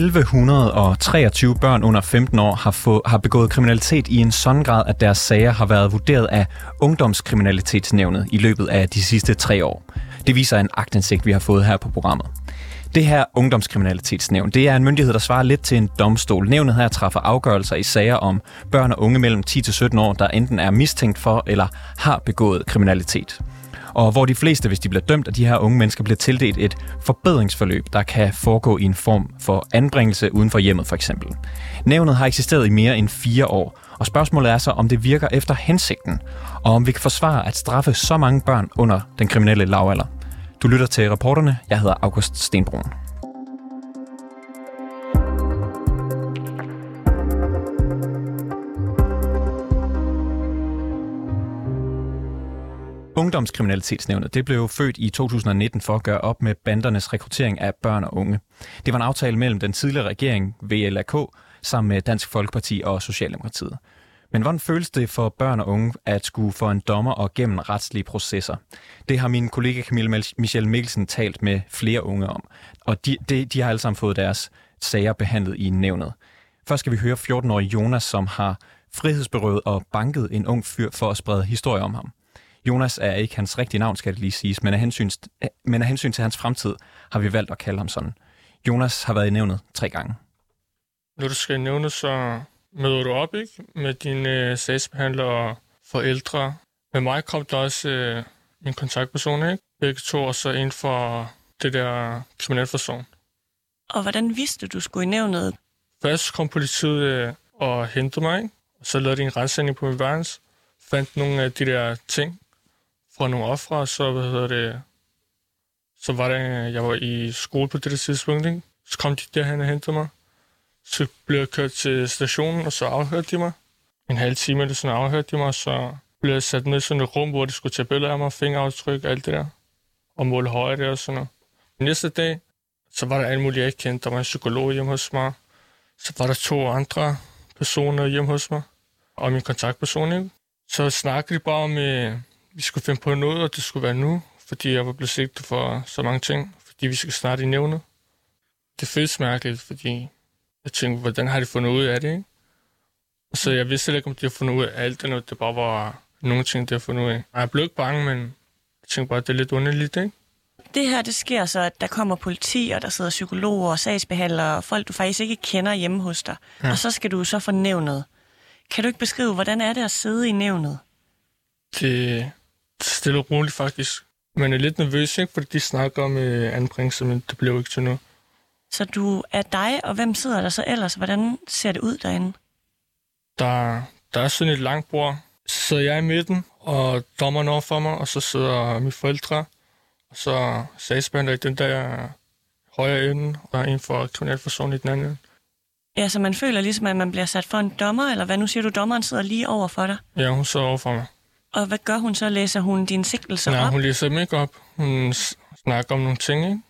1123 børn under 15 år har, få, har begået kriminalitet i en sådan grad, at deres sager har været vurderet af Ungdomskriminalitetsnævnet i løbet af de sidste tre år. Det viser en agtindsigt, vi har fået her på programmet. Det her ungdomskriminalitetsnævn, det er en myndighed, der svarer lidt til en domstol. Nævnet her træffer afgørelser i sager om børn og unge mellem 10 til 17 år, der enten er mistænkt for eller har begået kriminalitet og hvor de fleste, hvis de bliver dømt af de her unge mennesker, bliver tildelt et forbedringsforløb, der kan foregå i en form for anbringelse uden for hjemmet for eksempel. Nævnet har eksisteret i mere end fire år, og spørgsmålet er så, om det virker efter hensigten, og om vi kan forsvare at straffe så mange børn under den kriminelle lavalder. Du lytter til reporterne. Jeg hedder August Stenbrun. Ungdomskriminalitetsnævnet det blev født i 2019 for at gøre op med bandernes rekruttering af børn og unge. Det var en aftale mellem den tidligere regering, VLAK, sammen med Dansk Folkeparti og Socialdemokratiet. Men hvordan føles det for børn og unge at skulle for en dommer og gennem retslige processer? Det har min kollega Camille Michel Mikkelsen talt med flere unge om, og de, de, de har alle sammen fået deres sager behandlet i nævnet. Først skal vi høre 14-årige Jonas, som har frihedsberøvet og banket en ung fyr for at sprede historie om ham. Jonas er ikke hans rigtige navn, skal det lige siges, men af, hensyn, men af hensyn til hans fremtid har vi valgt at kalde ham sådan. Jonas har været i nævnet tre gange. Når du skal nævne, så møder du op ikke med dine øh, sagsbehandlere og forældre. Med mig kom der også øh, en kontaktperson, ikke? Begge to, og så en for det der kriminalforsorgen. Og hvordan vidste du, du skulle i nævnet? Først kom politiet øh, og hentede mig, ikke? og så lavede de en retsending på min værens. Fandt nogle af de der ting, på nogle ofre, så, hvad hedder det, så var det, jeg var i skole på det tidspunkt, ikke? så kom de derhen og hentede mig. Så blev jeg kørt til stationen, og så afhørte de mig. En halv time eller sådan afhørte de mig, så blev jeg sat ned i sådan et rum, hvor de skulle tage billeder af mig, fingeraftryk og alt det der, og måle højde og sådan noget. Næste dag, så var der alt muligt, jeg ikke kendte. Der var en psykolog hjemme hos mig. Så var der to andre personer hjemme hos mig, og min kontaktperson, ikke? Så snakkede de bare med, vi skulle finde på noget, og det skulle være nu, fordi jeg var blevet sigtet for så mange ting, fordi vi skal snart i nævnet. Det føles mærkeligt, fordi jeg tænkte, hvordan har de fundet ud af det, ikke? Så jeg vidste ikke, om de har fundet ud af alt, eller det bare var nogle ting, de har fundet ud af. Jeg blev ikke bange, men jeg tænkte bare, at det er lidt underligt, ikke? Det her, det sker så, at der kommer politi, og der sidder psykologer og sagsbehandlere, og folk, du faktisk ikke kender hjemme hos dig. Ja. Og så skal du så få nævnet. Kan du ikke beskrive, hvordan er det at sidde i nævnet? Det, stille og roligt faktisk. Man er lidt nervøs, ikke? fordi de snakker om øh, anbringelse, men det blev ikke til noget. Så du er dig, og hvem sidder der så ellers? Hvordan ser det ud derinde? Der, der er sådan et langt bord. Så sidder jeg i midten, og dommeren over for mig, og så sidder mine forældre, og så sagsbehandler i den der højre ende, og der er en for kriminalforsorgen i den anden. Ja, så man føler ligesom, at man bliver sat for en dommer, eller hvad? Nu siger du, dommeren sidder lige over for dig. Ja, hun sidder over for mig. Og hvad gør hun så? Læser hun dine sigtelser Nej, op? hun læser dem ikke op. Hun snakker om nogle ting, ikke?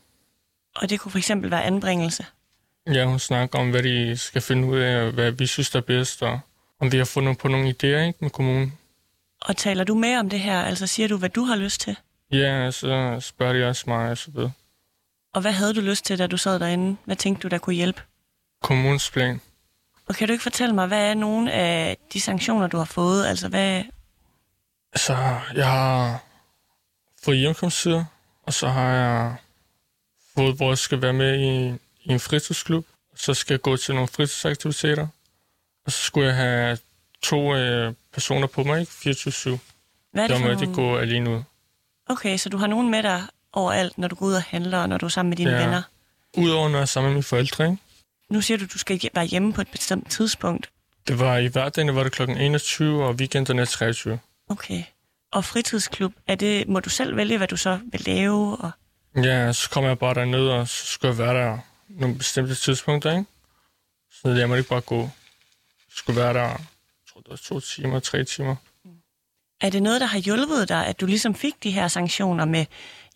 Og det kunne for eksempel være anbringelse? Ja, hun snakker om, hvad de skal finde ud af, hvad vi synes, der er bedst, og om vi har fundet på nogle idéer ikke, med kommunen. Og taler du mere om det her? Altså siger du, hvad du har lyst til? Ja, så spørger de også mig, så ved. Og hvad havde du lyst til, da du sad derinde? Hvad tænkte du, der kunne hjælpe? Kommunens plan. Og kan du ikke fortælle mig, hvad er nogle af de sanktioner, du har fået? Altså, hvad, Altså, jeg har fået hjemkomstsider, og så har jeg fået, hvor jeg skal være med i, i en fritidsklub. Så skal jeg gå til nogle fritidsaktiviteter. Og så skulle jeg have to øh, personer på mig, ikke? 24-7. Hvad er det for nogle... gå alene ud. Okay, så du har nogen med dig overalt, når du går ud og handler, og når du er sammen med dine ja. venner? Udover når jeg er sammen med mine forældre, ikke? Nu siger du, at du skal være hjemme på et bestemt tidspunkt. Det var i hverdagen, var det kl. 21, og weekenderne er 23. Okay. Og fritidsklub, er det, må du selv vælge, hvad du så vil lave? Og... Ja, så kommer jeg bare derned, og så skal jeg være der nogle bestemte tidspunkter, ikke? Så jeg må ikke bare gå. Jeg skulle være der, jeg tror, det var to timer, tre timer. Er det noget, der har hjulpet dig, at du ligesom fik de her sanktioner med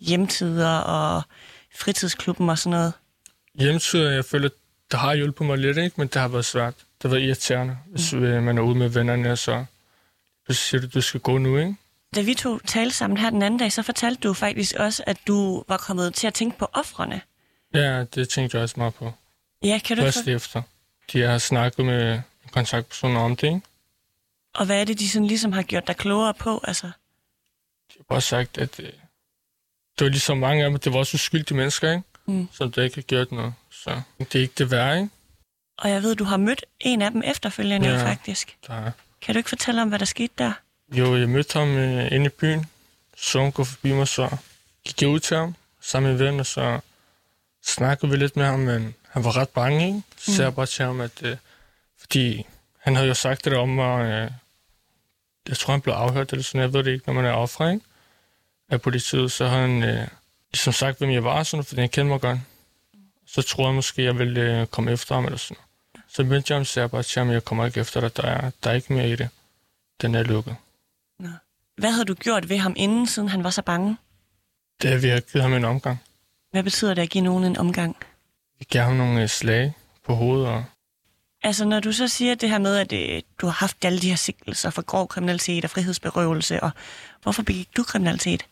hjemtider og fritidsklubben og sådan noget? Hjemtider, jeg føler, det har hjulpet mig lidt, ikke? men det har været svært. Det har været irriterende, hvis mm. man er ude med vennerne, så så siger du, du skal gå nu, ikke? Da vi to talte sammen her den anden dag, så fortalte du faktisk også, at du var kommet til at tænke på offrene. Ja, det tænkte jeg også meget på. Ja, kan du Først for... efter. De har snakket med en kontaktperson om det, ikke? Og hvad er det, de sådan ligesom har gjort dig klogere på? Altså, De har bare sagt, at øh, det var ligesom mange af dem, det var også uskyldige mennesker, ikke? Mm. Som der ikke har gjort noget. Så det er ikke det værre, ikke? og jeg ved, du har mødt en af dem efterfølgende ja. Ja. faktisk. Der er. Kan du ikke fortælle om, hvad der skete der? Jo, jeg mødte ham øh, inde i byen. Så han gå forbi mig, så gik jeg ud til ham sammen med venner, så snakkede vi lidt med ham, men han var ret bange, ikke? Så sagde jeg bare til ham, at øh, fordi han havde jo sagt det om mig, øh, jeg tror, han blev afhørt eller sådan, jeg ved det ikke, når man er offer, ikke? Af politiet, så har han øh, ligesom sagt, hvem jeg var, og sådan, fordi han kendte mig godt. Så tror jeg måske, jeg ville øh, komme efter ham eller sådan noget. Så sagde jeg bare til jeg kommer ikke efter dig, der er, der er ikke mere i det. Den er lukket. Hvad havde du gjort ved ham inden, siden han var så bange? Det er, vi har givet ham en omgang. Hvad betyder det at give nogen en omgang? Vi gav ham nogle øh, slag på hovedet, og Altså, når du så siger det her med, at øh, du har haft alle de her sigtelser for grov kriminalitet og frihedsberøvelse, og hvorfor begik du kriminalitet?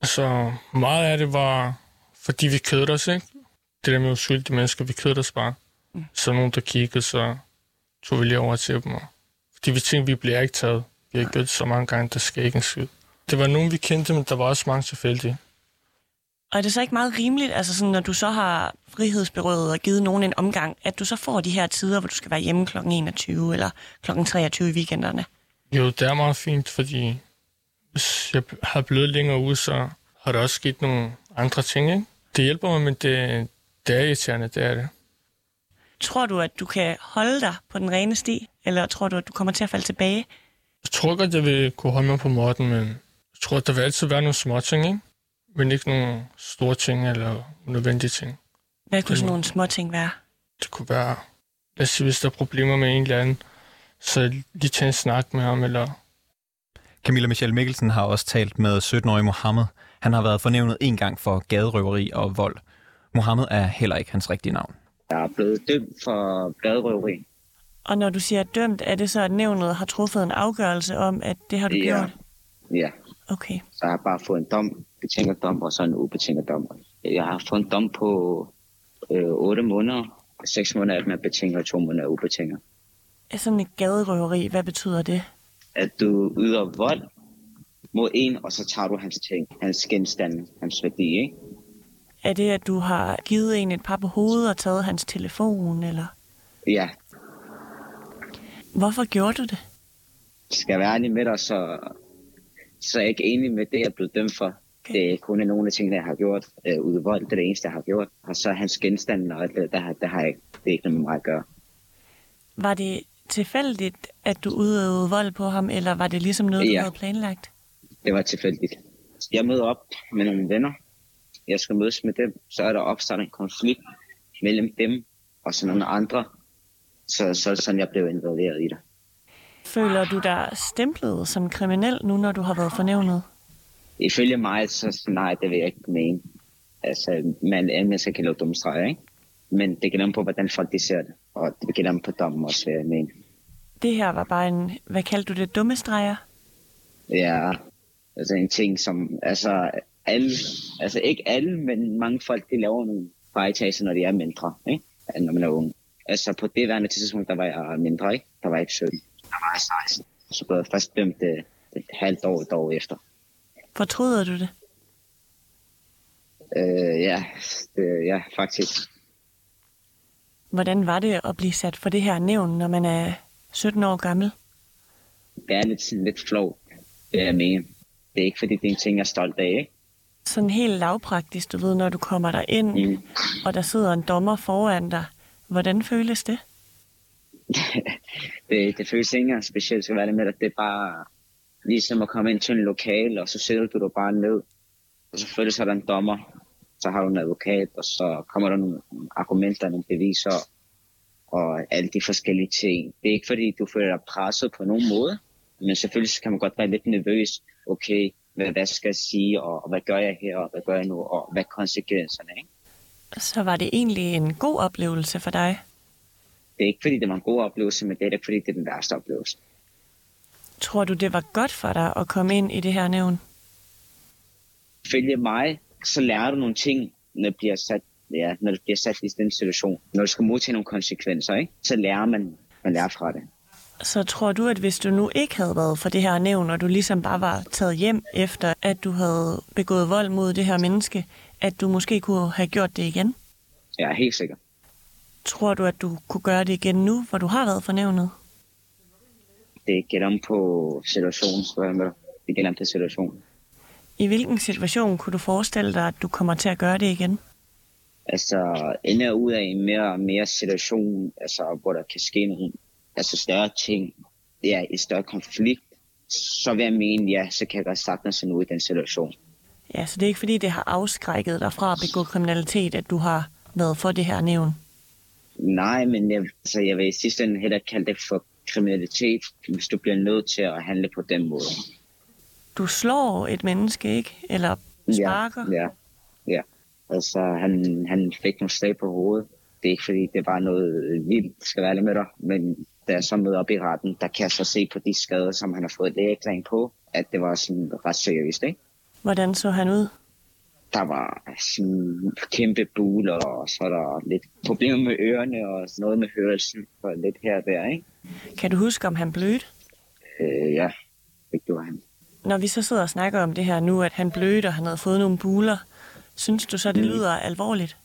altså, meget af det var, fordi vi kødte os, ikke? Det der med uskyldige mennesker, vi kødte os bare. Så nogen, der kiggede, så tog vi lige over til dem. Og, fordi vi tænkte, vi bliver ikke taget. Vi har gjort så mange gange, der skal ikke en skid. Det var nogen, vi kendte, men der var også mange tilfældige. Og er det så ikke meget rimeligt, altså sådan, når du så har frihedsberøvet og givet nogen en omgang, at du så får de her tider, hvor du skal være hjemme kl. 21 eller kl. 23 i weekenderne? Jo, det er meget fint, fordi hvis jeg har blevet længere ude, så har der også sket nogle andre ting, ikke? Det hjælper mig, men det, det er irriterende, det er det. Tror du, at du kan holde dig på den rene sti, eller tror du, at du kommer til at falde tilbage? Jeg tror godt, jeg vil kunne holde mig på måtten, men jeg tror, at der vil altid være nogle små ting, ikke? Men ikke nogle store ting eller nødvendige ting. Hvad kunne sådan nogle små ting være? Det kunne være, lad os sige, hvis der er problemer med en eller anden, så lige tage en snak med ham, eller Camilla Michelle Mikkelsen har også talt med 17-årige Mohammed. Han har været fornævnet en gang for gaderøveri og vold. Mohammed er heller ikke hans rigtige navn. Jeg er blevet dømt for bladrøveri. Og når du siger dømt, er det så, at nævnet har truffet en afgørelse om, at det har du Ja. gjort? Ja, Okay. så jeg har bare fået en dom, betinget dom og så en ubetinget dom. Jeg har fået en dom på øh, 8 måneder. 6 måneder er man betinget, og 2 måneder er ubetinget. Er sådan et gaderøveri, hvad betyder det? At du yder vold mod en, og så tager du hans ting, hans genstande, hans værdi, ikke? Er det, at du har givet en et par på hovedet og taget hans telefon, eller Ja, hvorfor gjorde du det? skal jeg være ærlig med dig, så, så er jeg ikke enig med det, jeg blevet dømt for. Okay. Det er kun nogle af tingene, jeg har gjort. Øh, ude vold, det er det eneste, jeg har gjort. Og så hans genstande og det, der, har- der har jeg, ikke- det er ikke noget med mig at gøre. Var det tilfældigt, at du udøvede vold på ham, eller var det ligesom noget, du Ja. havde planlagt? Det var tilfældigt. Jeg møder op med nogle venner. Jeg skal mødes med dem. Så er der opstartet en konflikt mellem dem og så nogle andre. Så, så er sådan, jeg blev involveret i det. Føler du dig stemplet som kriminel nu, når du har været fornævnet? Ifølge mig, så nej, det vil jeg ikke mene. Altså, man alle mennesker kan lave dumme streger, ikke? Men det gælder på, hvordan folk de ser det. Og det gælder på dommen også, vil jeg mene. Det her var bare en, hvad kaldte du det, dumme streger? Ja, altså en ting, som, altså, alle, altså ikke alle, men mange folk, de laver nogle fejltagelser, når de er mindre, ikke? End når man er ung. Altså på det værende tidspunkt, der var jeg mindre, ikke? Der var jeg ikke 17. Der var jeg 16. Så blev jeg først dømt øh, et halvt år, et år efter. Fortryder du det? Øh, ja, det, ja, faktisk. Hvordan var det at blive sat for det her nævn, når man er 17 år gammel? Det er lidt, lidt flov, det jeg mener. Det er ikke, fordi det er en ting, jeg er stolt af, ikke? Sådan helt lavpraktisk, du ved, når du kommer der ind, Mm. og der sidder en dommer foran dig. Hvordan føles det? det, det føles ikke engang specielt, skal være ærlig med dig. Det er bare ligesom at komme ind til en lokal, og så sætter du dig bare ned. Og så føles der en dommer, så har du en advokat, og så kommer der nogle argumenter, nogle beviser, og alle de forskellige ting. Det er ikke fordi, du føler dig presset på nogen måde, men selvfølgelig kan man godt være lidt nervøs. Okay, hvad, hvad skal jeg sige, og, og hvad gør jeg her, og hvad gør jeg nu, og hvad er konsekvenserne, ikke? Så var det egentlig en god oplevelse for dig? Det er ikke fordi, det var en god oplevelse, men det er ikke fordi, det er den værste oplevelse. Tror du, det var godt for dig at komme ind i det her nævn? Følge mig, så lærer du nogle ting, når du bliver sat ja, når du bliver sat i den situation, når du skal modtage nogle konsekvenser, ikke? så lærer man, man lærer fra det. Så tror du, at hvis du nu ikke havde været for det her nævn, og du ligesom bare var taget hjem efter, at du havde begået vold mod det her menneske, at du måske kunne have gjort det igen? Er helt sikker. Tror du, at du kunne gøre det igen nu, hvor du har været for nævnet? Det gælder om på situationen, så jeg med dig. Det gælder om til situationen. I hvilken situation kunne du forestille dig, at du kommer til at gøre det igen? Altså, ender ud af en mere og mere situation, altså, hvor der kan ske nogle altså større ting, ja, en større konflikt, så vil jeg mene, ja, så kan jeg godt sagtens nå ud i den situation. Ja, så det er ikke fordi, det har afskrækket dig fra at begå kriminalitet, at du har været for det her nævn? Nej, men jeg, altså, jeg vil i sidste ende heller kalde det for kriminalitet, hvis du bliver nødt til at handle på den måde. Du slår et menneske, ikke? Eller sparker? Ja, ja, ja. Altså, han, han fik nogle slag på hovedet. Det er ikke fordi, det var noget vildt, skal være ærlig med dig. Men da jeg så møder op i retten, der kan jeg så se på de skader, som han har fået lægeklang på, at det var sådan ret seriøst, ikke? Hvordan så han ud? Der var sådan kæmpe buler, og så er der lidt problemer med ørerne, og noget med hørelsen, og lidt her og der, ikke? Kan du huske, om han blødte? Øh, ja, det gjorde han. Når vi så sidder og snakker om det her nu, at han blødte, og han havde fået nogle buler, synes du så, det lyder alvorligt?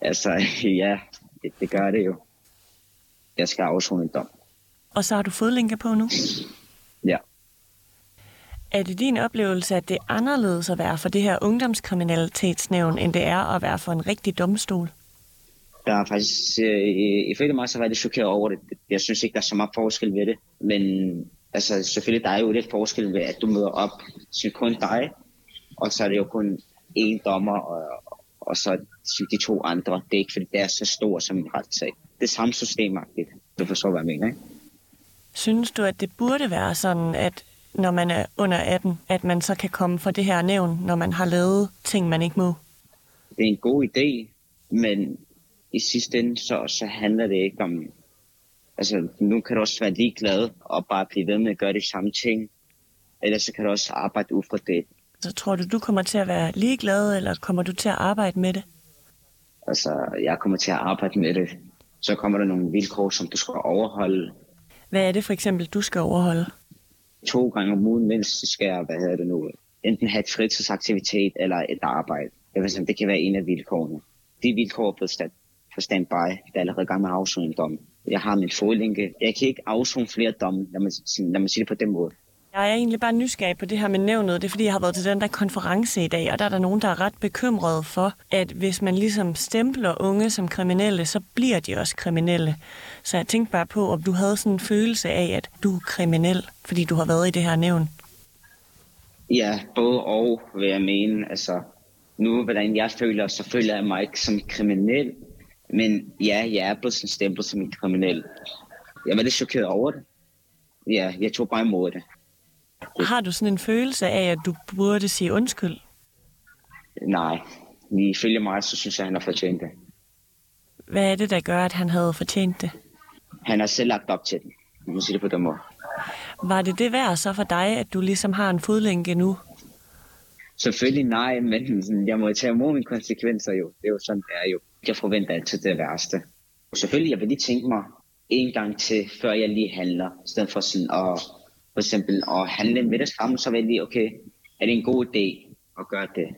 Altså, ja, det, det gør det jo. Jeg skal afzone en dom. Og så har du fodlænker på nu? Ja. Er det din oplevelse, at det er anderledes at være for det her ungdomskriminalitetsnævn, end det er at være for en rigtig domstol? Der er faktisk, øh, ifølge mig, så var det chokeret over det. Jeg synes ikke, der er så meget forskel ved det. Men altså, selvfølgelig, der er jo lidt forskel ved, at du møder op til kun dig, og så er det jo kun én dommer, og, og så de to andre. Det er ikke, fordi det er så stort som en retssag. Det samme systemagtigt. Du forstår, hvad jeg mener, ikke? Synes du, at det burde være sådan, at når man er under 18, at man så kan komme for det her nævn, når man har lavet ting, man ikke må? Det er en god idé, men i sidste ende, så, så handler det ikke om... Altså, nu kan du også være ligeglad og bare blive ved med at gøre de samme ting. Ellers så kan du også arbejde ud fra det. Så tror du, du kommer til at være ligeglad, eller kommer du til at arbejde med det? Altså, jeg kommer til at arbejde med det. Så kommer der nogle vilkår, som du skal overholde. Hvad er det for eksempel, du skal overholde? To gange om ugen, mindst skal jeg, hvad hedder det nu, enten have et fritidsaktivitet eller et arbejde. Det, vil sige, det kan være en af vilkårene. De vilkår er på stand, for standby, der er allerede gang med at afzone en dom. Jeg har min fodlænke. Jeg kan ikke afzone flere domme, når man, når man siger det på den måde. Jeg er egentlig bare nysgerrig på det her med nævnet. Det er fordi, jeg har været til den der konference i dag, og der er der nogen, der er ret bekymrede for, at hvis man ligesom stempler unge som kriminelle, så bliver de også kriminelle. Så jeg tænkte bare på, om du havde sådan en følelse af, at du er kriminel, fordi du har været i det her nævn. Ja, både og, vil jeg mene. Altså, nu, hvordan jeg føler, så føler jeg mig ikke som kriminel. Men ja, jeg er blevet sådan stemplet som en kriminel. Jeg var lidt chokeret over det. Ja, jeg tog bare imod det. Har du sådan en følelse af, at du burde sige undskyld? Nej, ifølge mig, så synes jeg, at han har fortjent det. Hvad er det, der gør, at han havde fortjent det? Han har selv lagt op til den. Jeg må sige det på den måde. Var det det værd så for dig, at du ligesom har en fodlænke nu? Selvfølgelig nej, men jeg må tage imod mine konsekvenser jo. Det er jo sådan, det er jo. Jeg forventer altid det værste. Selvfølgelig, jeg vil lige tænke mig en gang til, før jeg lige handler. I stedet for sådan at, for eksempel at handle med det samme, så jeg lige, okay, er det en god idé at gøre det?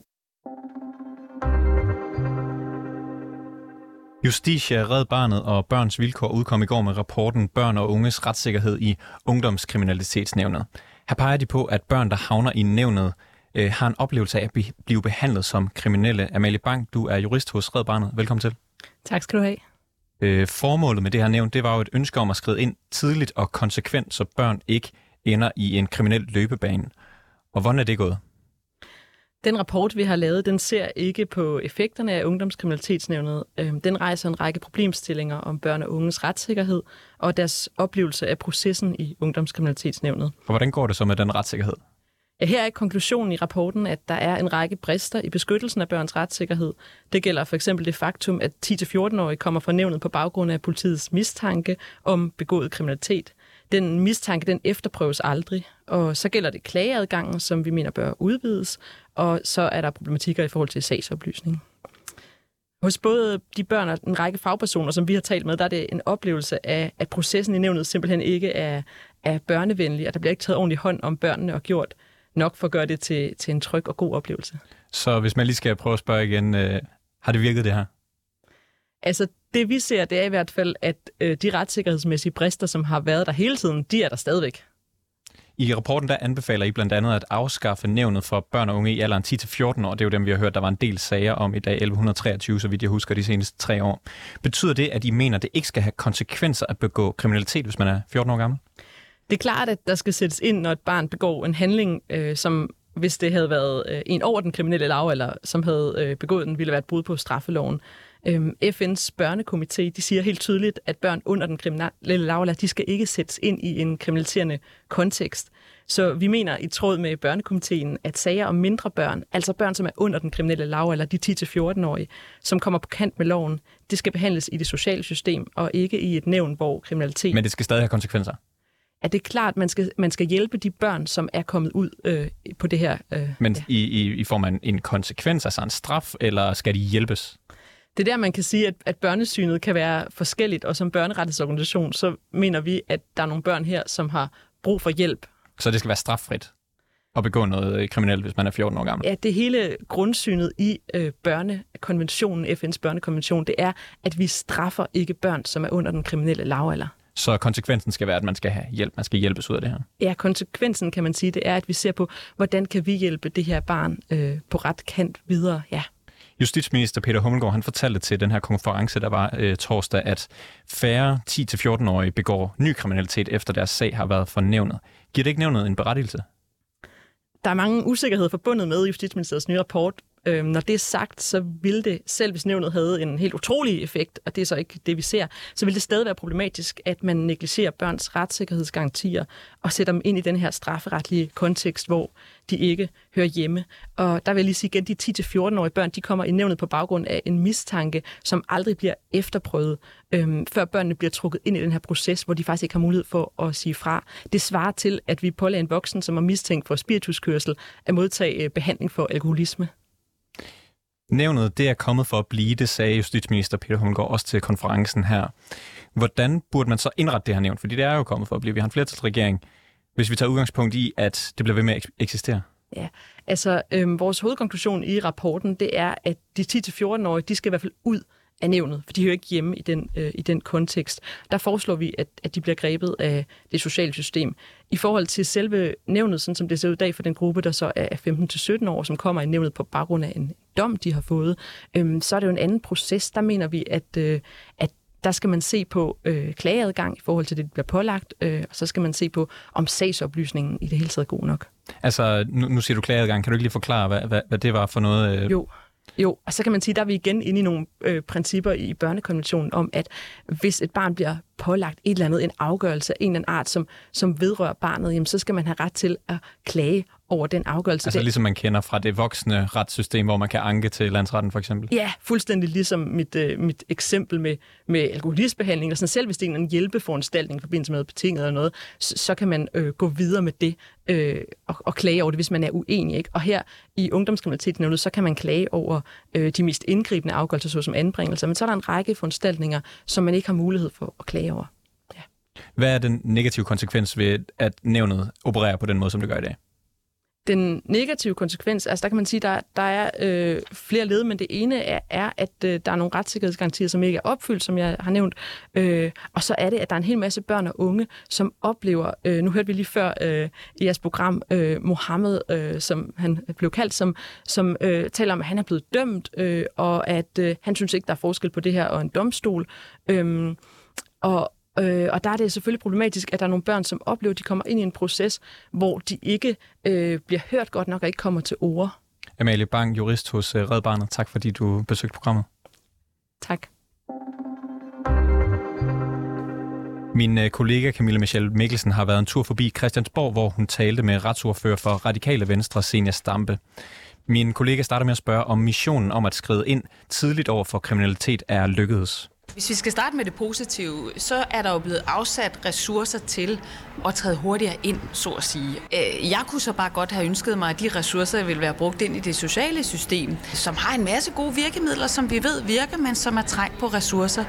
Justitia, Red Barnet og Børns Vilkår udkom i går med rapporten Børn og unges retssikkerhed i ungdomskriminalitetsnævnet. Her peger de på, at børn, der havner i nævnet, øh, har en oplevelse af at blive behandlet som kriminelle. Amalie Bang, du er jurist hos Red Barnet. Velkommen til. Tak skal du have. Øh, formålet med det her nævn, det var jo et ønske om at skride ind tidligt og konsekvent, så børn ikke ender i en kriminel løbebane. Og hvordan er det gået? Den rapport, vi har lavet, den ser ikke på effekterne af ungdomskriminalitetsnævnet. Øhm, den rejser en række problemstillinger om børn og unges retssikkerhed og deres oplevelse af processen i ungdomskriminalitetsnævnet. Og hvordan går det så med den retssikkerhed? Ja, her er konklusionen i rapporten, at der er en række brister i beskyttelsen af børns retssikkerhed. Det gælder for eksempel det faktum, at 10-14-årige kommer fra nævnet på baggrund af politiets mistanke om begået kriminalitet. Den mistanke, den efterprøves aldrig, og så gælder det klageadgangen, som vi mener bør udvides, og så er der problematikker i forhold til sagsoplysning. Hos både de børn og en række fagpersoner, som vi har talt med, der er det en oplevelse af, at processen i nævnet simpelthen ikke er, er børnevenlig, og der bliver ikke taget ordentligt hånd om børnene og gjort nok for at gøre det til, til en tryg og god oplevelse. Så hvis man lige skal prøve at spørge igen, øh, har det virket det her? Altså, det vi ser, det er i hvert fald, at øh, de retssikkerhedsmæssige brister, som har været der hele tiden, de er der stadigvæk. I rapporten der anbefaler I blandt andet at afskaffe nævnet for børn og unge i alderen 10-14 år. Det er jo dem, vi har hørt, der var en del sager om i dag, 1123, så vidt jeg husker de seneste tre år. Betyder det, at I mener, at det ikke skal have konsekvenser at begå kriminalitet, hvis man er 14 år gammel? Det er klart, at der skal sættes ind, når et barn begår en handling, øh, som hvis det havde været øh, en over den kriminelle lav, eller som havde øh, begået den, ville være et brud på straffeloven. Øhm, FN's børnekomité, de siger helt tydeligt, at børn under den kriminelle lavla, de skal ikke sættes ind i en kriminaliserende kontekst. Så vi mener i tråd med børnekomiteen, at sager om mindre børn, altså børn, som er under den kriminelle lav, eller de 10-14-årige, som kommer på kant med loven, det skal behandles i det sociale system, og ikke i et nævn, hvor kriminalitet... Men det skal stadig have konsekvenser? at det er klart, at man skal, man skal hjælpe de børn, som er kommet ud øh, på det her. Øh, Men ja. i, i, i form af en, en konsekvens, altså en straf, eller skal de hjælpes? Det er der, man kan sige, at, at børnesynet kan være forskelligt, og som børnerettighedsorganisation, så mener vi, at der er nogle børn her, som har brug for hjælp. Så det skal være straffrit at begå noget øh, kriminelt, hvis man er 14 år gammel? Ja, det hele grundsynet i øh, børnekonventionen, FN's børnekonvention, det er, at vi straffer ikke børn, som er under den kriminelle lavalder. Så konsekvensen skal være, at man skal have hjælp, man skal hjælpes ud af det her? Ja, konsekvensen kan man sige, det er, at vi ser på, hvordan kan vi hjælpe det her barn øh, på ret kant videre, ja. Justitsminister Peter Hummelgaard, han fortalte til den her konference, der var øh, torsdag, at færre 10-14-årige begår ny kriminalitet, efter deres sag har været fornævnet. Giver det ikke nævnet en berettigelse? Der er mange usikkerheder forbundet med Justitsministeriets nye rapport. Øhm, når det er sagt, så ville det, selv hvis nævnet havde en helt utrolig effekt, og det er så ikke det, vi ser, så vil det stadig være problematisk, at man negligerer børns retssikkerhedsgarantier og sætter dem ind i den her strafferetlige kontekst, hvor de ikke hører hjemme. Og der vil jeg lige sige igen, de 10-14-årige børn, de kommer i nævnet på baggrund af en mistanke, som aldrig bliver efterprøvet, øhm, før børnene bliver trukket ind i den her proces, hvor de faktisk ikke har mulighed for at sige fra. Det svarer til, at vi pålægger en voksen, som er mistænkt for spirituskørsel, at modtage øh, behandling for alkoholisme. Nævnet det er kommet for at blive, det sagde justitsminister Peter Hummelgaard også til konferencen her. Hvordan burde man så indrette det her nævn? Fordi det er jo kommet for at blive. Vi har en flertalsregering. Hvis vi tager udgangspunkt i, at det bliver ved med at eksistere. Ja, altså øhm, vores hovedkonklusion i rapporten, det er, at de 10-14-årige, de skal i hvert fald ud af nævnet, for de hører ikke hjemme i den, øh, i den kontekst. Der foreslår vi, at, at de bliver grebet af det sociale system. I forhold til selve nævnet, sådan som det ser ud i dag for den gruppe, der så er 15-17 år, som kommer i nævnet på baggrund af en dom, de har fået, øhm, så er det jo en anden proces. Der mener vi, at, øh, at der skal man se på øh, klageadgang i forhold til det, der bliver pålagt, øh, og så skal man se på, om sagsoplysningen i det hele taget er god nok. Altså, nu, nu siger du klageadgang. Kan du ikke lige forklare, hvad, hvad, hvad det var for noget? Øh... Jo, jo, og så kan man sige, der er vi igen inde i nogle øh, principper i børnekonventionen om, at hvis et barn bliver pålagt et eller andet, en afgørelse af en eller anden art, som, som vedrører barnet, jamen, så skal man have ret til at klage over den afgørelse. Altså ligesom man kender fra det voksne retssystem, hvor man kan anke til landsretten for eksempel? Ja, fuldstændig ligesom mit, øh, mit eksempel med, med alkoholistbehandling. Altså selv hvis det er en hjælpeforanstaltning i forbindelse med betinget eller noget, så, så kan man øh, gå videre med det øh, og, og klage over det, hvis man er uenig. Ikke? Og her i ungdomskriminalitetsnævnet, så kan man klage over øh, de mest indgribende afgørelser, såsom anbringelser. Men så er der en række foranstaltninger, som man ikke har mulighed for at klage over. Ja. Hvad er den negative konsekvens ved, at nævnet opererer på den måde, som det gør i dag? Den negative konsekvens, altså der kan man sige, der, der er øh, flere led, men det ene er, er at øh, der er nogle retssikkerhedsgarantier, som ikke er opfyldt, som jeg har nævnt. Øh, og så er det, at der er en hel masse børn og unge, som oplever, øh, nu hørte vi lige før øh, i jeres program, øh, Mohammed, øh, som han blev kaldt, som, som øh, taler om, at han er blevet dømt, øh, og at øh, han synes ikke, der er forskel på det her og en domstol. Øh, og, Øh, og der er det selvfølgelig problematisk, at der er nogle børn, som oplever, at de kommer ind i en proces, hvor de ikke øh, bliver hørt godt nok og ikke kommer til ord. Amalie Bang, jurist hos øh, Red Barnet. Tak fordi du besøgte programmet. Tak. Min øh, kollega Camilla Michelle Mikkelsen har været en tur forbi Christiansborg, hvor hun talte med retsordfører for Radikale Venstre, Senior Stampe. Min kollega starter med at spørge, om missionen om at skride ind tidligt over for kriminalitet er lykkedes. Hvis vi skal starte med det positive, så er der jo blevet afsat ressourcer til at træde hurtigere ind, så at sige. Øh, jeg kunne så bare godt have ønsket mig, at de ressourcer ville være brugt ind i det sociale system, som har en masse gode virkemidler, som vi ved virker, men som er trængt på ressourcer.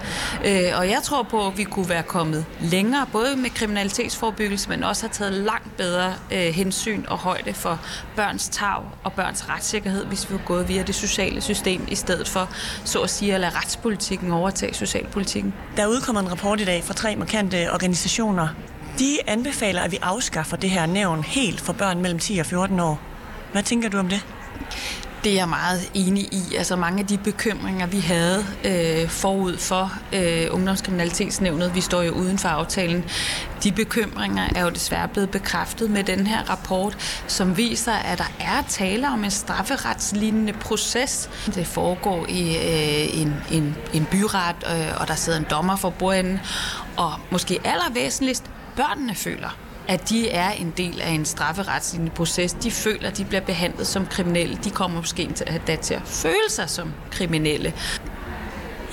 Øh, og jeg tror på, at vi kunne være kommet længere, både med kriminalitetsforebyggelse, men også have taget langt bedre øh, hensyn og højde for børns tag og børns retssikkerhed, hvis vi var gået via det sociale system, i stedet for, så at sige, at lade retspolitikken overtage socialpolitikken. Der udkommer en rapport i dag fra tre markante organisationer. De anbefaler, at vi afskaffer det her nævn helt for børn mellem 10 og 14 år. Hvad tænker du om det? Det er jeg meget enig i. Altså mange af de bekymringer, vi havde øh, forud for øh, ungdomskriminalitetsnævnet, vi står jo uden for aftalen, de bekymringer er jo desværre blevet bekræftet med den her rapport, som viser, at der er tale om en strafferetslignende proces. Det foregår i øh, en, en, en byret, øh, og der sidder en dommer for bordenden, og måske allervæsentligst, børnene føler, at de er en del af en strafferetslig proces. De føler, at de bliver behandlet som kriminelle. De kommer måske til at, til at føle sig som kriminelle.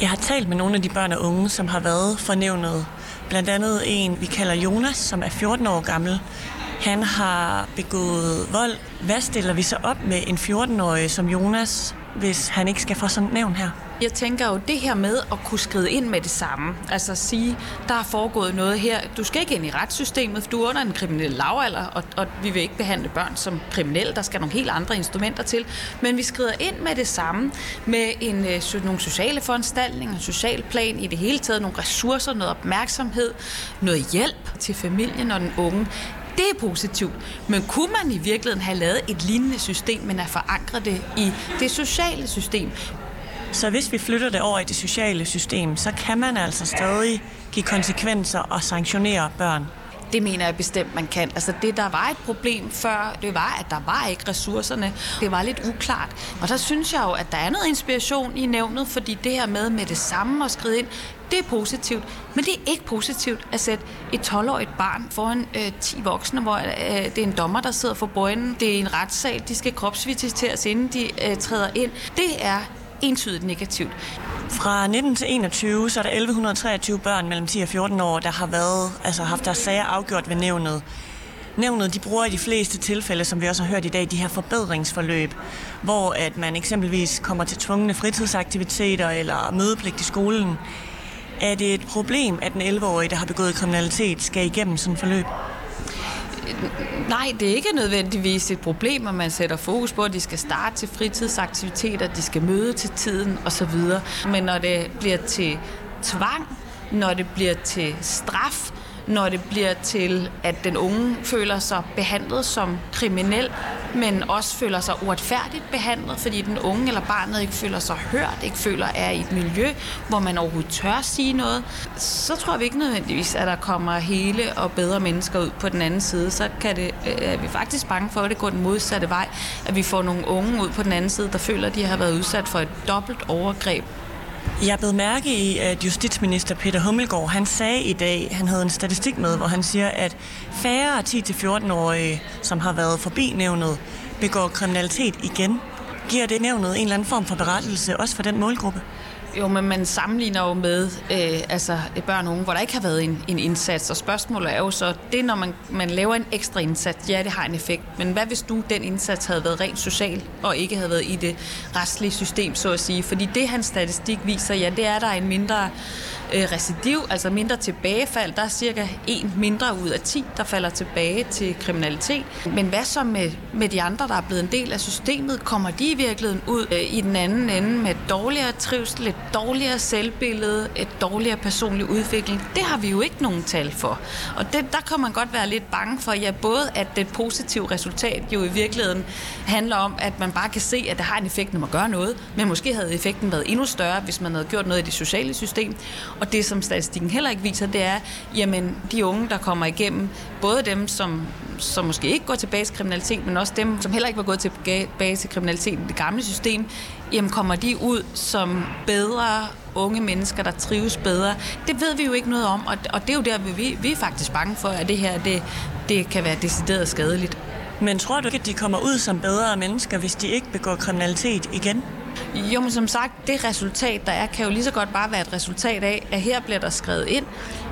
Jeg har talt med nogle af de børn og unge, som har været fornævnet. Blandt andet en, vi kalder Jonas, som er 14 år gammel. Han har begået vold. Hvad stiller vi så op med en 14-årig som Jonas, hvis han ikke skal få sådan nævn her? Jeg tænker jo, det her med at kunne skride ind med det samme, altså sige, der er foregået noget her, du skal ikke ind i retssystemet, for du er under en kriminel lavalder, og, og vi vil ikke behandle børn som kriminelle, der skal nogle helt andre instrumenter til, men vi skrider ind med det samme, med en, øh, nogle sociale foranstaltninger, en social plan, i det hele taget nogle ressourcer, noget opmærksomhed, noget hjælp til familien og den unge. Det er positivt. Men kunne man i virkeligheden have lavet et lignende system, men at forankre det i det sociale system? Så hvis vi flytter det over i det sociale system, så kan man altså stadig give konsekvenser og sanktionere børn. Det mener jeg bestemt, man kan. Altså det, der var et problem før, det var, at der var ikke ressourcerne. Det var lidt uklart. Og der synes jeg jo, at der er noget inspiration i nævnet, fordi det her med med det samme at skride ind, det er positivt. Men det er ikke positivt at sætte et 12-årigt barn foran øh, 10 voksne, hvor øh, det er en dommer, der sidder for bøjnen. Det er en retssal, de skal kropsvisiteres, inden de øh, træder ind. Det er entydigt negativt. Fra 19 til 21, så er der 1123 børn mellem 10 og 14 år, der har været, altså haft deres sager afgjort ved nævnet. Nævnet de bruger i de fleste tilfælde, som vi også har hørt i dag, de her forbedringsforløb, hvor at man eksempelvis kommer til tvungne fritidsaktiviteter eller mødepligt i skolen. Er det et problem, at en 11-årig, der har begået kriminalitet, skal igennem sådan et forløb? Nej, det er ikke nødvendigvis et problem, at man sætter fokus på, at de skal starte til fritidsaktiviteter, de skal møde til tiden osv. Men når det bliver til tvang, når det bliver til straf, når det bliver til, at den unge føler sig behandlet som kriminel, men også føler sig uretfærdigt behandlet, fordi den unge eller barnet ikke føler sig hørt, ikke føler, at er i et miljø, hvor man overhovedet tør sige noget, så tror vi ikke nødvendigvis, at der kommer hele og bedre mennesker ud på den anden side. Så kan det, øh, er vi faktisk bange for, at det går den modsatte vej, at vi får nogle unge ud på den anden side, der føler, at de har været udsat for et dobbelt overgreb jeg blev mærke i, at justitsminister Peter Hummelgaard, han sagde i dag, han havde en statistik med, hvor han siger, at færre 10-14-årige, som har været forbi nævnet, begår kriminalitet igen. Giver det nævnet en eller anden form for berettelse, også for den målgruppe? Jo, men man sammenligner jo med øh, altså, børn og unge, hvor der ikke har været en, en indsats. Og spørgsmålet er jo så, det når man, man laver en ekstra indsats, ja, det har en effekt. Men hvad hvis du den indsats havde været rent social, og ikke havde været i det restlige system, så at sige? Fordi det, hans statistik viser, ja, det er, der er en mindre øh, recidiv, altså mindre tilbagefald. Der er cirka en mindre ud af 10, der falder tilbage til kriminalitet. Men hvad så med, med de andre, der er blevet en del af systemet? Kommer de i virkeligheden ud øh, i den anden ende med dårligere trivsel, lidt dårligere selvbillede, et dårligere personlig udvikling? Det har vi jo ikke nogen tal for. Og det, der kan man godt være lidt bange for, ja, både at det positive resultat jo i virkeligheden handler om, at man bare kan se, at det har en effekt, når man gør noget, men måske havde effekten været endnu større, hvis man havde gjort noget i det sociale system. Og det, som statistikken heller ikke viser, det er, jamen, de unge, der kommer igennem, både dem, som, som måske ikke går tilbage til kriminalitet, men også dem, som heller ikke var gået tilbage til kriminalitet i det gamle system, jamen kommer de ud som bedre unge mennesker, der trives bedre. Det ved vi jo ikke noget om, og, og det er jo der, vi, vi er faktisk bange for, at det her det, det kan være decideret skadeligt. Men tror du ikke, at de kommer ud som bedre mennesker, hvis de ikke begår kriminalitet igen? Jo, men som sagt, det resultat, der er, kan jo lige så godt bare være et resultat af, at her bliver der skrevet ind.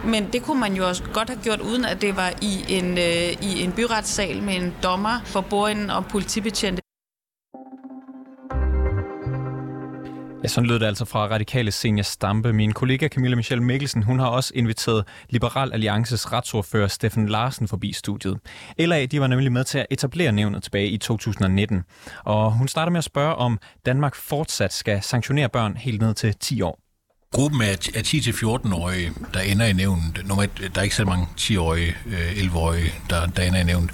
Men det kunne man jo også godt have gjort, uden at det var i en, øh, i en byretssal med en dommer for bordenden og politibetjente. Ja, sådan lød det altså fra radikale senior Stampe. Min kollega Camilla Michelle Mikkelsen, hun har også inviteret Liberal Alliances retsordfører Steffen Larsen forbi studiet. LA, de var nemlig med til at etablere nævnet tilbage i 2019. Og hun starter med at spørge, om Danmark fortsat skal sanktionere børn helt ned til 10 år. Gruppen af 10-14-årige, der ender i nævnet, normalt, der er ikke så mange 10-årige, 11-årige, der, der ender i nævnet.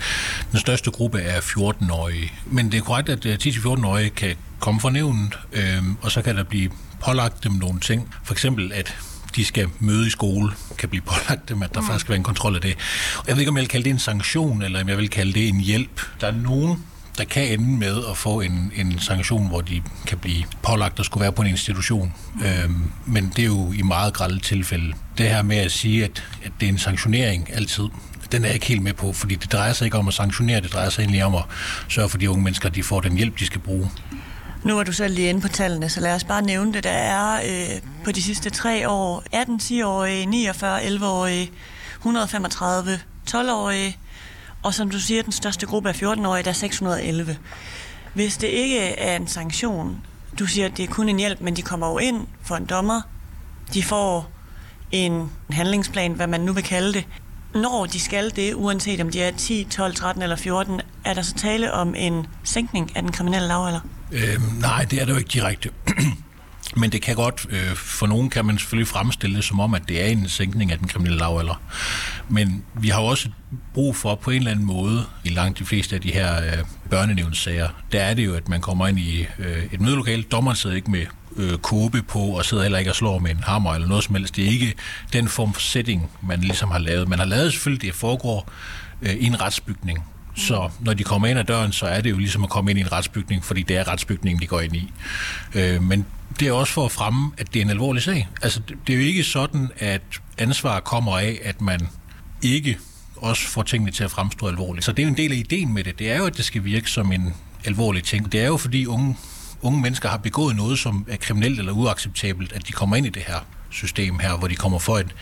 Den største gruppe er 14-årige. Men det er korrekt, at 10-14-årige kan komme fra nævnet, øh, og så kan der blive pålagt dem nogle ting. For eksempel, at de skal møde i skole, kan blive pålagt dem, at der mm. faktisk skal være en kontrol af det. Og jeg ved ikke, om jeg vil kalde det en sanktion, eller om jeg vil kalde det en hjælp. Der er nogen, der kan ende med at få en, en sanktion, hvor de kan blive pålagt at skulle være på en institution. Øhm, men det er jo i meget grælde tilfælde. Det her med at sige, at, at det er en sanktionering altid, den er jeg ikke helt med på, fordi det drejer sig ikke om at sanktionere, det drejer sig egentlig om at sørge for, at de unge mennesker de får den hjælp, de skal bruge. Nu var du selv lige inde på tallene, så lad os bare nævne det. Der er øh, på de sidste tre år 18 10-årige, 49 11-årige, 135 12-årige, og som du siger, den største gruppe af 14-årige, der er 611. Hvis det ikke er en sanktion, du siger, at det er kun en hjælp, men de kommer jo ind for en dommer, de får en handlingsplan, hvad man nu vil kalde det. Når de skal det, uanset om de er 10, 12, 13 eller 14, er der så tale om en sænkning af den kriminelle lavalder? Øhm, nej, det er det jo ikke direkte. Men det kan godt, øh, for nogen kan man selvfølgelig fremstille det som om, at det er en sænkning af den kriminelle lavalder. Men vi har også brug for på en eller anden måde, i langt de fleste af de her øh, børnenævnssager, der er det jo, at man kommer ind i øh, et mødelokale. Dommeren sidder ikke med øh, kåbe på, og sidder heller ikke og slår med en hammer eller noget som helst. Det er ikke den form for setting, man ligesom har lavet. Man har lavet selvfølgelig, det foregår øh, i en retsbygning. Så når de kommer ind ad døren, så er det jo ligesom at komme ind i en retsbygning, fordi det er retsbygningen, de går ind i. Øh, men det er også for at fremme, at det er en alvorlig sag. Altså, det er jo ikke sådan, at ansvar kommer af, at man ikke også får tingene til at fremstå alvorligt. Så det er jo en del af ideen med det. Det er jo, at det skal virke som en alvorlig ting. Det er jo, fordi unge, unge mennesker har begået noget, som er kriminelt eller uacceptabelt, at de kommer ind i det her system her, hvor de kommer for et,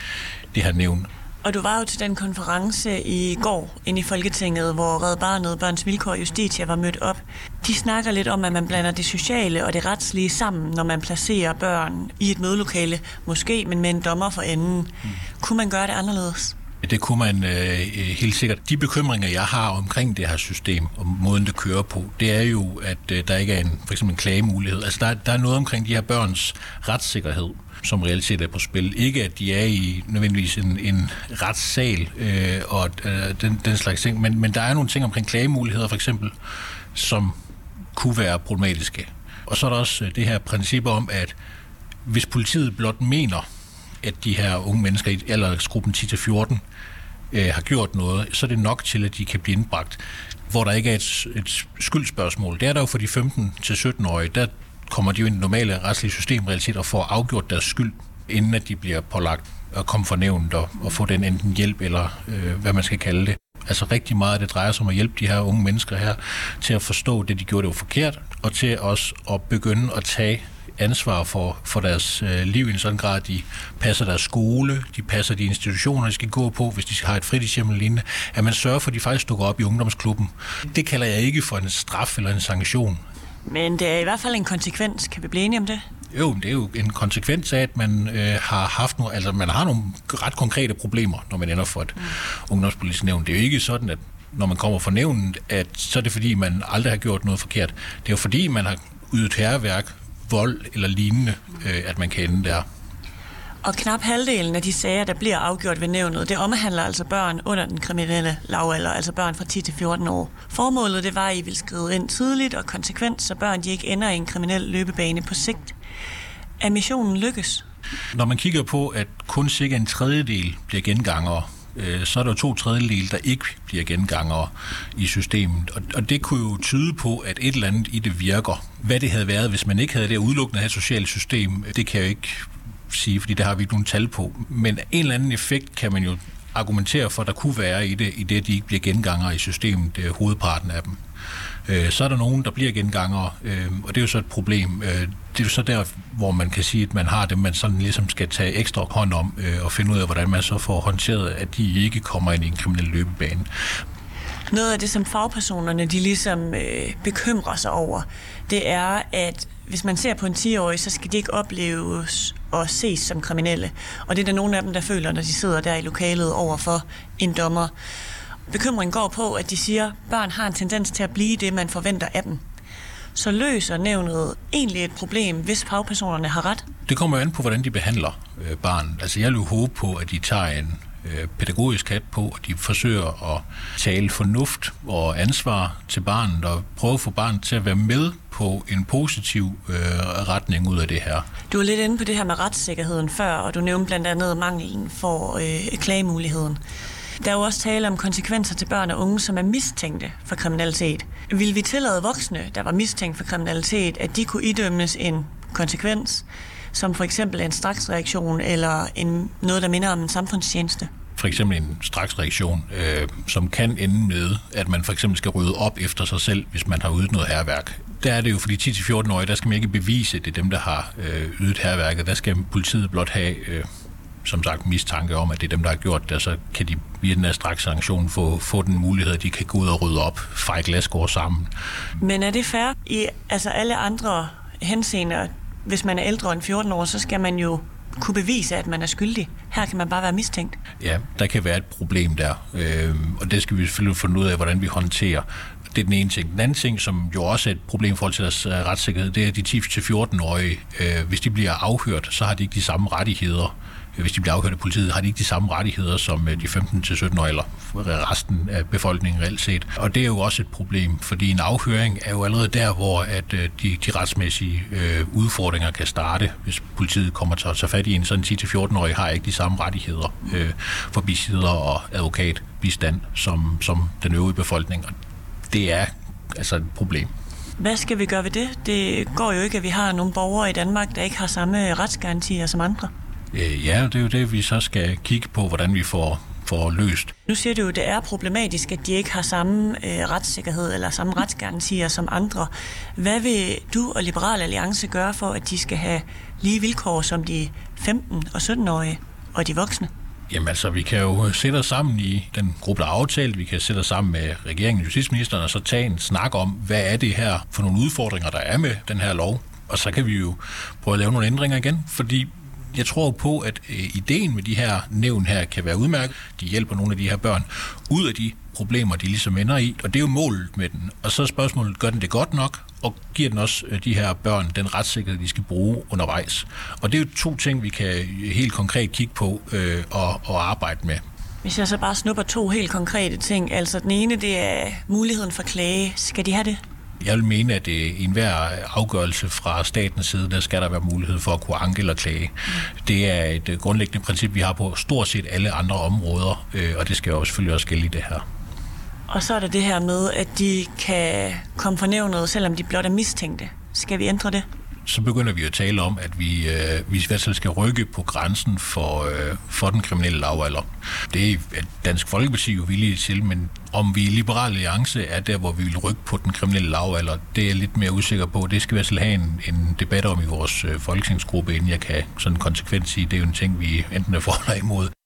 det her nævn. Og du var jo til den konference i går ind i Folketinget, hvor Red Barnet, Børns Vilkår og Justitia var mødt op. De snakker lidt om, at man blander det sociale og det retslige sammen, når man placerer børn i et mødelokale, måske, men med en dommer for enden. Mm. Kunne man gøre det anderledes? Det kunne man øh, øh, helt sikkert. De bekymringer, jeg har omkring det her system, og måden det kører på, det er jo, at øh, der ikke er en, for eksempel en klagemulighed. Altså, der, der er noget omkring de her børns retssikkerhed, som reelt set er på spil. Ikke at de er i nødvendigvis en, en retssal øh, og øh, den, den slags ting, men, men der er nogle ting omkring klagemuligheder for eksempel, som kunne være problematiske. Og så er der også øh, det her princip om, at hvis politiet blot mener, at de her unge mennesker i aldersgruppen 10-14 øh, har gjort noget, så er det nok til, at de kan blive indbragt, hvor der ikke er et, et skyldspørgsmål. Det er der jo for de 15-17-årige, der kommer de jo i det normale retslige system og får afgjort deres skyld, inden at de bliver pålagt at komme for nævnt og, og få den enten hjælp eller øh, hvad man skal kalde det. Altså rigtig meget af det drejer sig om at hjælpe de her unge mennesker her til at forstå det, de gjorde det var forkert, og til også at begynde at tage ansvar for, for deres øh, liv i en sådan grad, de passer deres skole, de passer de institutioner, de skal gå på, hvis de har et fritidshjem eller lignende, at man sørger for, at de faktisk dukker op i ungdomsklubben. Det kalder jeg ikke for en straf eller en sanktion. Men det er i hvert fald en konsekvens. Kan vi blive enige om det? Jo, det er jo en konsekvens af, at man øh, har haft nogle, altså man har nogle ret konkrete problemer, når man ender for et mm. ungdomspolitisk nævn. Det er jo ikke sådan, at når man kommer for nævnet, at så er det fordi, man aldrig har gjort noget forkert. Det er jo fordi, man har ydet herreværk, vold eller lignende, øh, at man kan ende der. Og knap halvdelen af de sager, der bliver afgjort ved nævnet, det omhandler altså børn under den kriminelle lavalder, altså børn fra 10 til 14 år. Formålet det var, at I vil skrive ind tidligt og konsekvent, så børn de ikke ender i en kriminel løbebane på sigt. Er missionen lykkes? Når man kigger på, at kun cirka en tredjedel bliver gengangere, øh, så er der to tredjedel, der ikke bliver gengangere i systemet. Og, det kunne jo tyde på, at et eller andet i det virker. Hvad det havde været, hvis man ikke havde det udelukkende af socialt system, det kan jeg jo ikke sige, fordi det har vi ikke nogen tal på. Men en eller anden effekt kan man jo argumentere for, at der kunne være i det, i det, at de ikke bliver gengangere i systemet, det er hovedparten af dem. Øh, så er der nogen, der bliver genganger, øh, og det er jo så et problem. Øh, det er jo så der, hvor man kan sige, at man har det, man sådan ligesom skal tage ekstra hånd om øh, og finde ud af, hvordan man så får håndteret, at de ikke kommer ind i en kriminel løbebane. Noget af det, som fagpersonerne de ligesom øh, bekymrer sig over, det er, at hvis man ser på en 10-årig, så skal de ikke opleves og ses som kriminelle. Og det er der nogle af dem, der føler, når de sidder der i lokalet over for en dommer. Bekymringen går på, at de siger, at børn har en tendens til at blive det, man forventer af dem. Så løser nævnet egentlig et problem, hvis fagpersonerne har ret? Det kommer an på, hvordan de behandler øh, barn. Altså jeg vil håbe på, at de tager en øh, pædagogisk hat på, at de forsøger at tale fornuft og ansvar til barnet og prøve at få barnet til at være med på en positiv øh, retning ud af det her. Du var lidt inde på det her med retssikkerheden før, og du nævnte blandt andet manglen for øh, klagemuligheden. Der er jo også tale om konsekvenser til børn og unge, som er mistænkte for kriminalitet. Vil vi tillade voksne, der var mistænkt for kriminalitet, at de kunne idømmes en konsekvens, som for eksempel en straksreaktion eller en, noget, der minder om en samfundstjeneste? for eksempel en straksreaktion, øh, som kan ende med, at man for eksempel skal rydde op efter sig selv, hvis man har ydet noget herværk. Der er det jo for de 10-14-årige, der skal man ikke bevise, at det er dem, der har øh, ydet herværket. Der skal politiet blot have øh, som sagt mistanke om, at det er dem, der har gjort det, så kan de via den her straks sanktion få, få den mulighed, at de kan gå ud og rydde op, fejre glasgård sammen. Men er det fair i altså alle andre henseender? Hvis man er ældre end 14 år, så skal man jo kunne bevise, at man er skyldig. Her kan man bare være mistænkt. Ja, der kan være et problem der, øh, og det skal vi selvfølgelig finde ud af, hvordan vi håndterer. Det er den ene ting. Den anden ting, som jo også er et problem i forhold til deres uh, retssikkerhed, det er, at de 10-14-årige, øh, hvis de bliver afhørt, så har de ikke de samme rettigheder, hvis de bliver afhørt af politiet, har de ikke de samme rettigheder som øh, de 15-17-årige eller resten af befolkningen reelt set. Og det er jo også et problem, fordi en afhøring er jo allerede der, hvor at øh, de, de retsmæssige øh, udfordringer kan starte, hvis politiet kommer til at tage fat i en sådan 10-14-årig, har ikke de samme rettigheder øh, for bisidder og advokatbistand som, som den øvrige befolkning. Og det er altså et problem. Hvad skal vi gøre ved det? Det går jo ikke, at vi har nogle borgere i Danmark, der ikke har samme retsgarantier som andre. Øh, ja, det er jo det, vi så skal kigge på, hvordan vi får, får løst. Nu siger du jo, at det er problematisk, at de ikke har samme øh, retssikkerhed eller samme retsgarantier som andre. Hvad vil du og Liberal Alliance gøre for, at de skal have lige vilkår som de 15- og 17-årige og de voksne? Jamen altså, vi kan jo sætte os sammen i den gruppe, der er aftalt. Vi kan sætte os sammen med regeringen og justitsministeren og så tage en snak om, hvad er det her for nogle udfordringer, der er med den her lov. Og så kan vi jo prøve at lave nogle ændringer igen, fordi jeg tror på, at øh, ideen med de her nævn her kan være udmærket. De hjælper nogle af de her børn ud af de problemer, de ligesom ender i, og det er jo målet med den. Og så er spørgsmålet, gør den det godt nok, og giver den også øh, de her børn den retssikkerhed, de skal bruge undervejs. Og det er jo to ting, vi kan øh, helt konkret kigge på øh, og, og arbejde med. Hvis jeg så bare snupper to helt konkrete ting, altså den ene, det er muligheden for klage. Skal de have det? Jeg vil mene, at i enhver afgørelse fra statens side, der skal der være mulighed for at kunne anke eller klage. Det er et øh, grundlæggende princip, vi har på stort set alle andre områder, øh, og det skal jo selvfølgelig også gælde i det her. Og så er der det her med, at de kan komme for nævnet, selvom de blot er mistænkte. Skal vi ændre det? Så begynder vi at tale om, at vi, øh, vi i hvert fald skal rykke på grænsen for, øh, for den kriminelle lavalder. Det er Dansk Folkeparti jo villige til, men om vi i Liberale Alliance er der, hvor vi vil rykke på den kriminelle lavalder, det er jeg lidt mere usikker på. Det skal vi altså have en, en debat om i vores øh, folketingsgruppe, inden jeg kan sådan konsekvent sige, det er jo en ting, vi enten er for eller imod.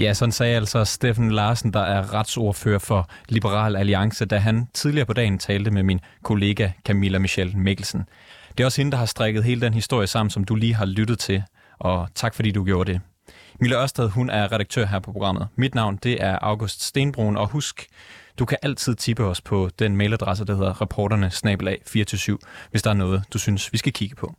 Ja, sådan sagde altså Steffen Larsen, der er retsordfører for Liberal Alliance, da han tidligere på dagen talte med min kollega Camilla Michelle Mikkelsen. Det er også hende, der har strikket hele den historie sammen, som du lige har lyttet til, og tak fordi du gjorde det. Mille Ørsted, hun er redaktør her på programmet. Mit navn, det er August Stenbrun, og husk, du kan altid tippe os på den mailadresse, der hedder reporterne 247 hvis der er noget, du synes, vi skal kigge på.